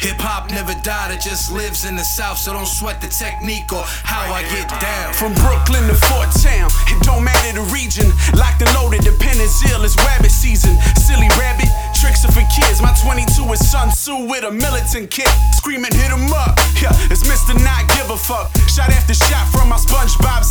Hip hop never died, it just lives in the South, so don't sweat the technique or how I get down. From Brooklyn to Fort Town, it don't matter the region. Locked and loaded, the pen is ill, it's rabbit season. Silly rabbit, tricks are for kids. My 22 is Sun Tzu with a militant kit. Screaming, hit 'em up. Yeah, it's Mr. Not Give a Fuck. Shot after shot from my SpongeBob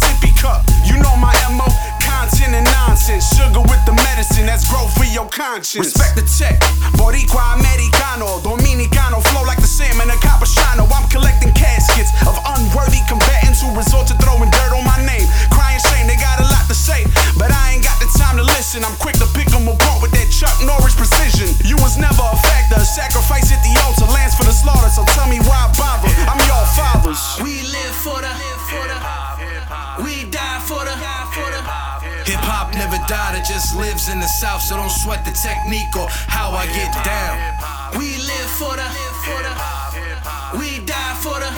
conscience. Respect the check. Boricua Americano, Dominicano, flow like the salmon, a capuchano. I'm collecting caskets of unworthy combatants who resort to throwing dirt on my name. Crying shame, they got a lot to say, but I ain't got the time to listen. I'm quick Hip hop never died, it just lives in the South, so don't sweat the technique or how I get down. We live for the, we die for the.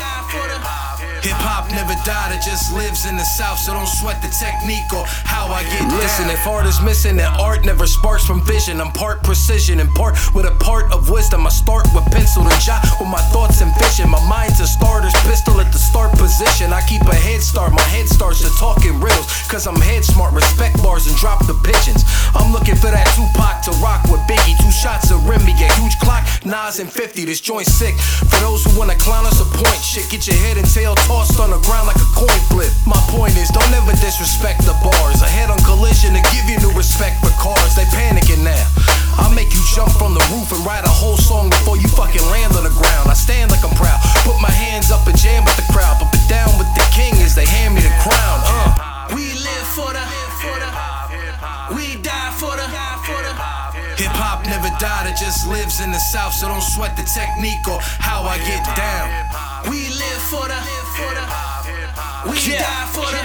Hip hop never died, it just lives in the South, so don't sweat the technique or how I get down. Listen, if art is missing, then art never sparks from vision. I'm part precision and part with a part of wisdom. I start with pencil and jot with my thoughts and vision. My mind's a starter's I keep a head start, my head starts to talking riddles. Cause I'm head smart, respect bars and drop the pigeons. I'm looking for that Tupac to rock with Biggie. Two shots of Remy, a huge clock, Nas and 50. This joint sick. For those who wanna clown us a point, shit, get your head and tail tossed on the ground like a coin flip. My point is, don't ever disrespect the bars. A head on collision to give you new respect for cars. They panicking now. I'll make you jump from the roof and write a whole song before you fucking Hip hop never died, it just lives in the South, so don't sweat the technique or how I get down. We live for the, we die for the.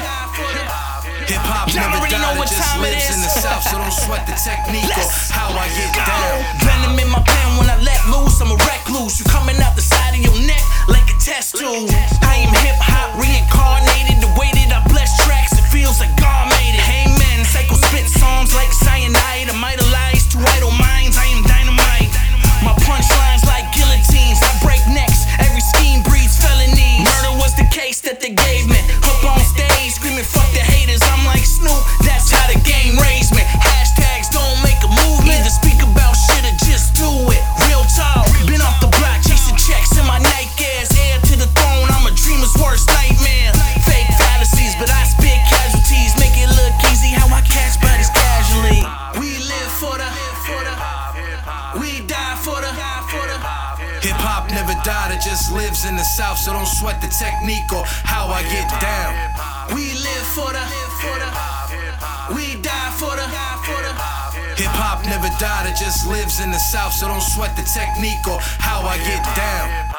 Hip hop never already know died, what it just time it lives in the South, so don't sweat the technique or how I get down. Venom in my pen when I let loose, I'm a recluse. You coming out the side of your neck like a test tube. Hip hop never died, it just lives in the South, so don't sweat the technique or how I get down. We live for the, we die for the. Hip hop never died, it just lives in the South, so don't sweat the technique or how I get down.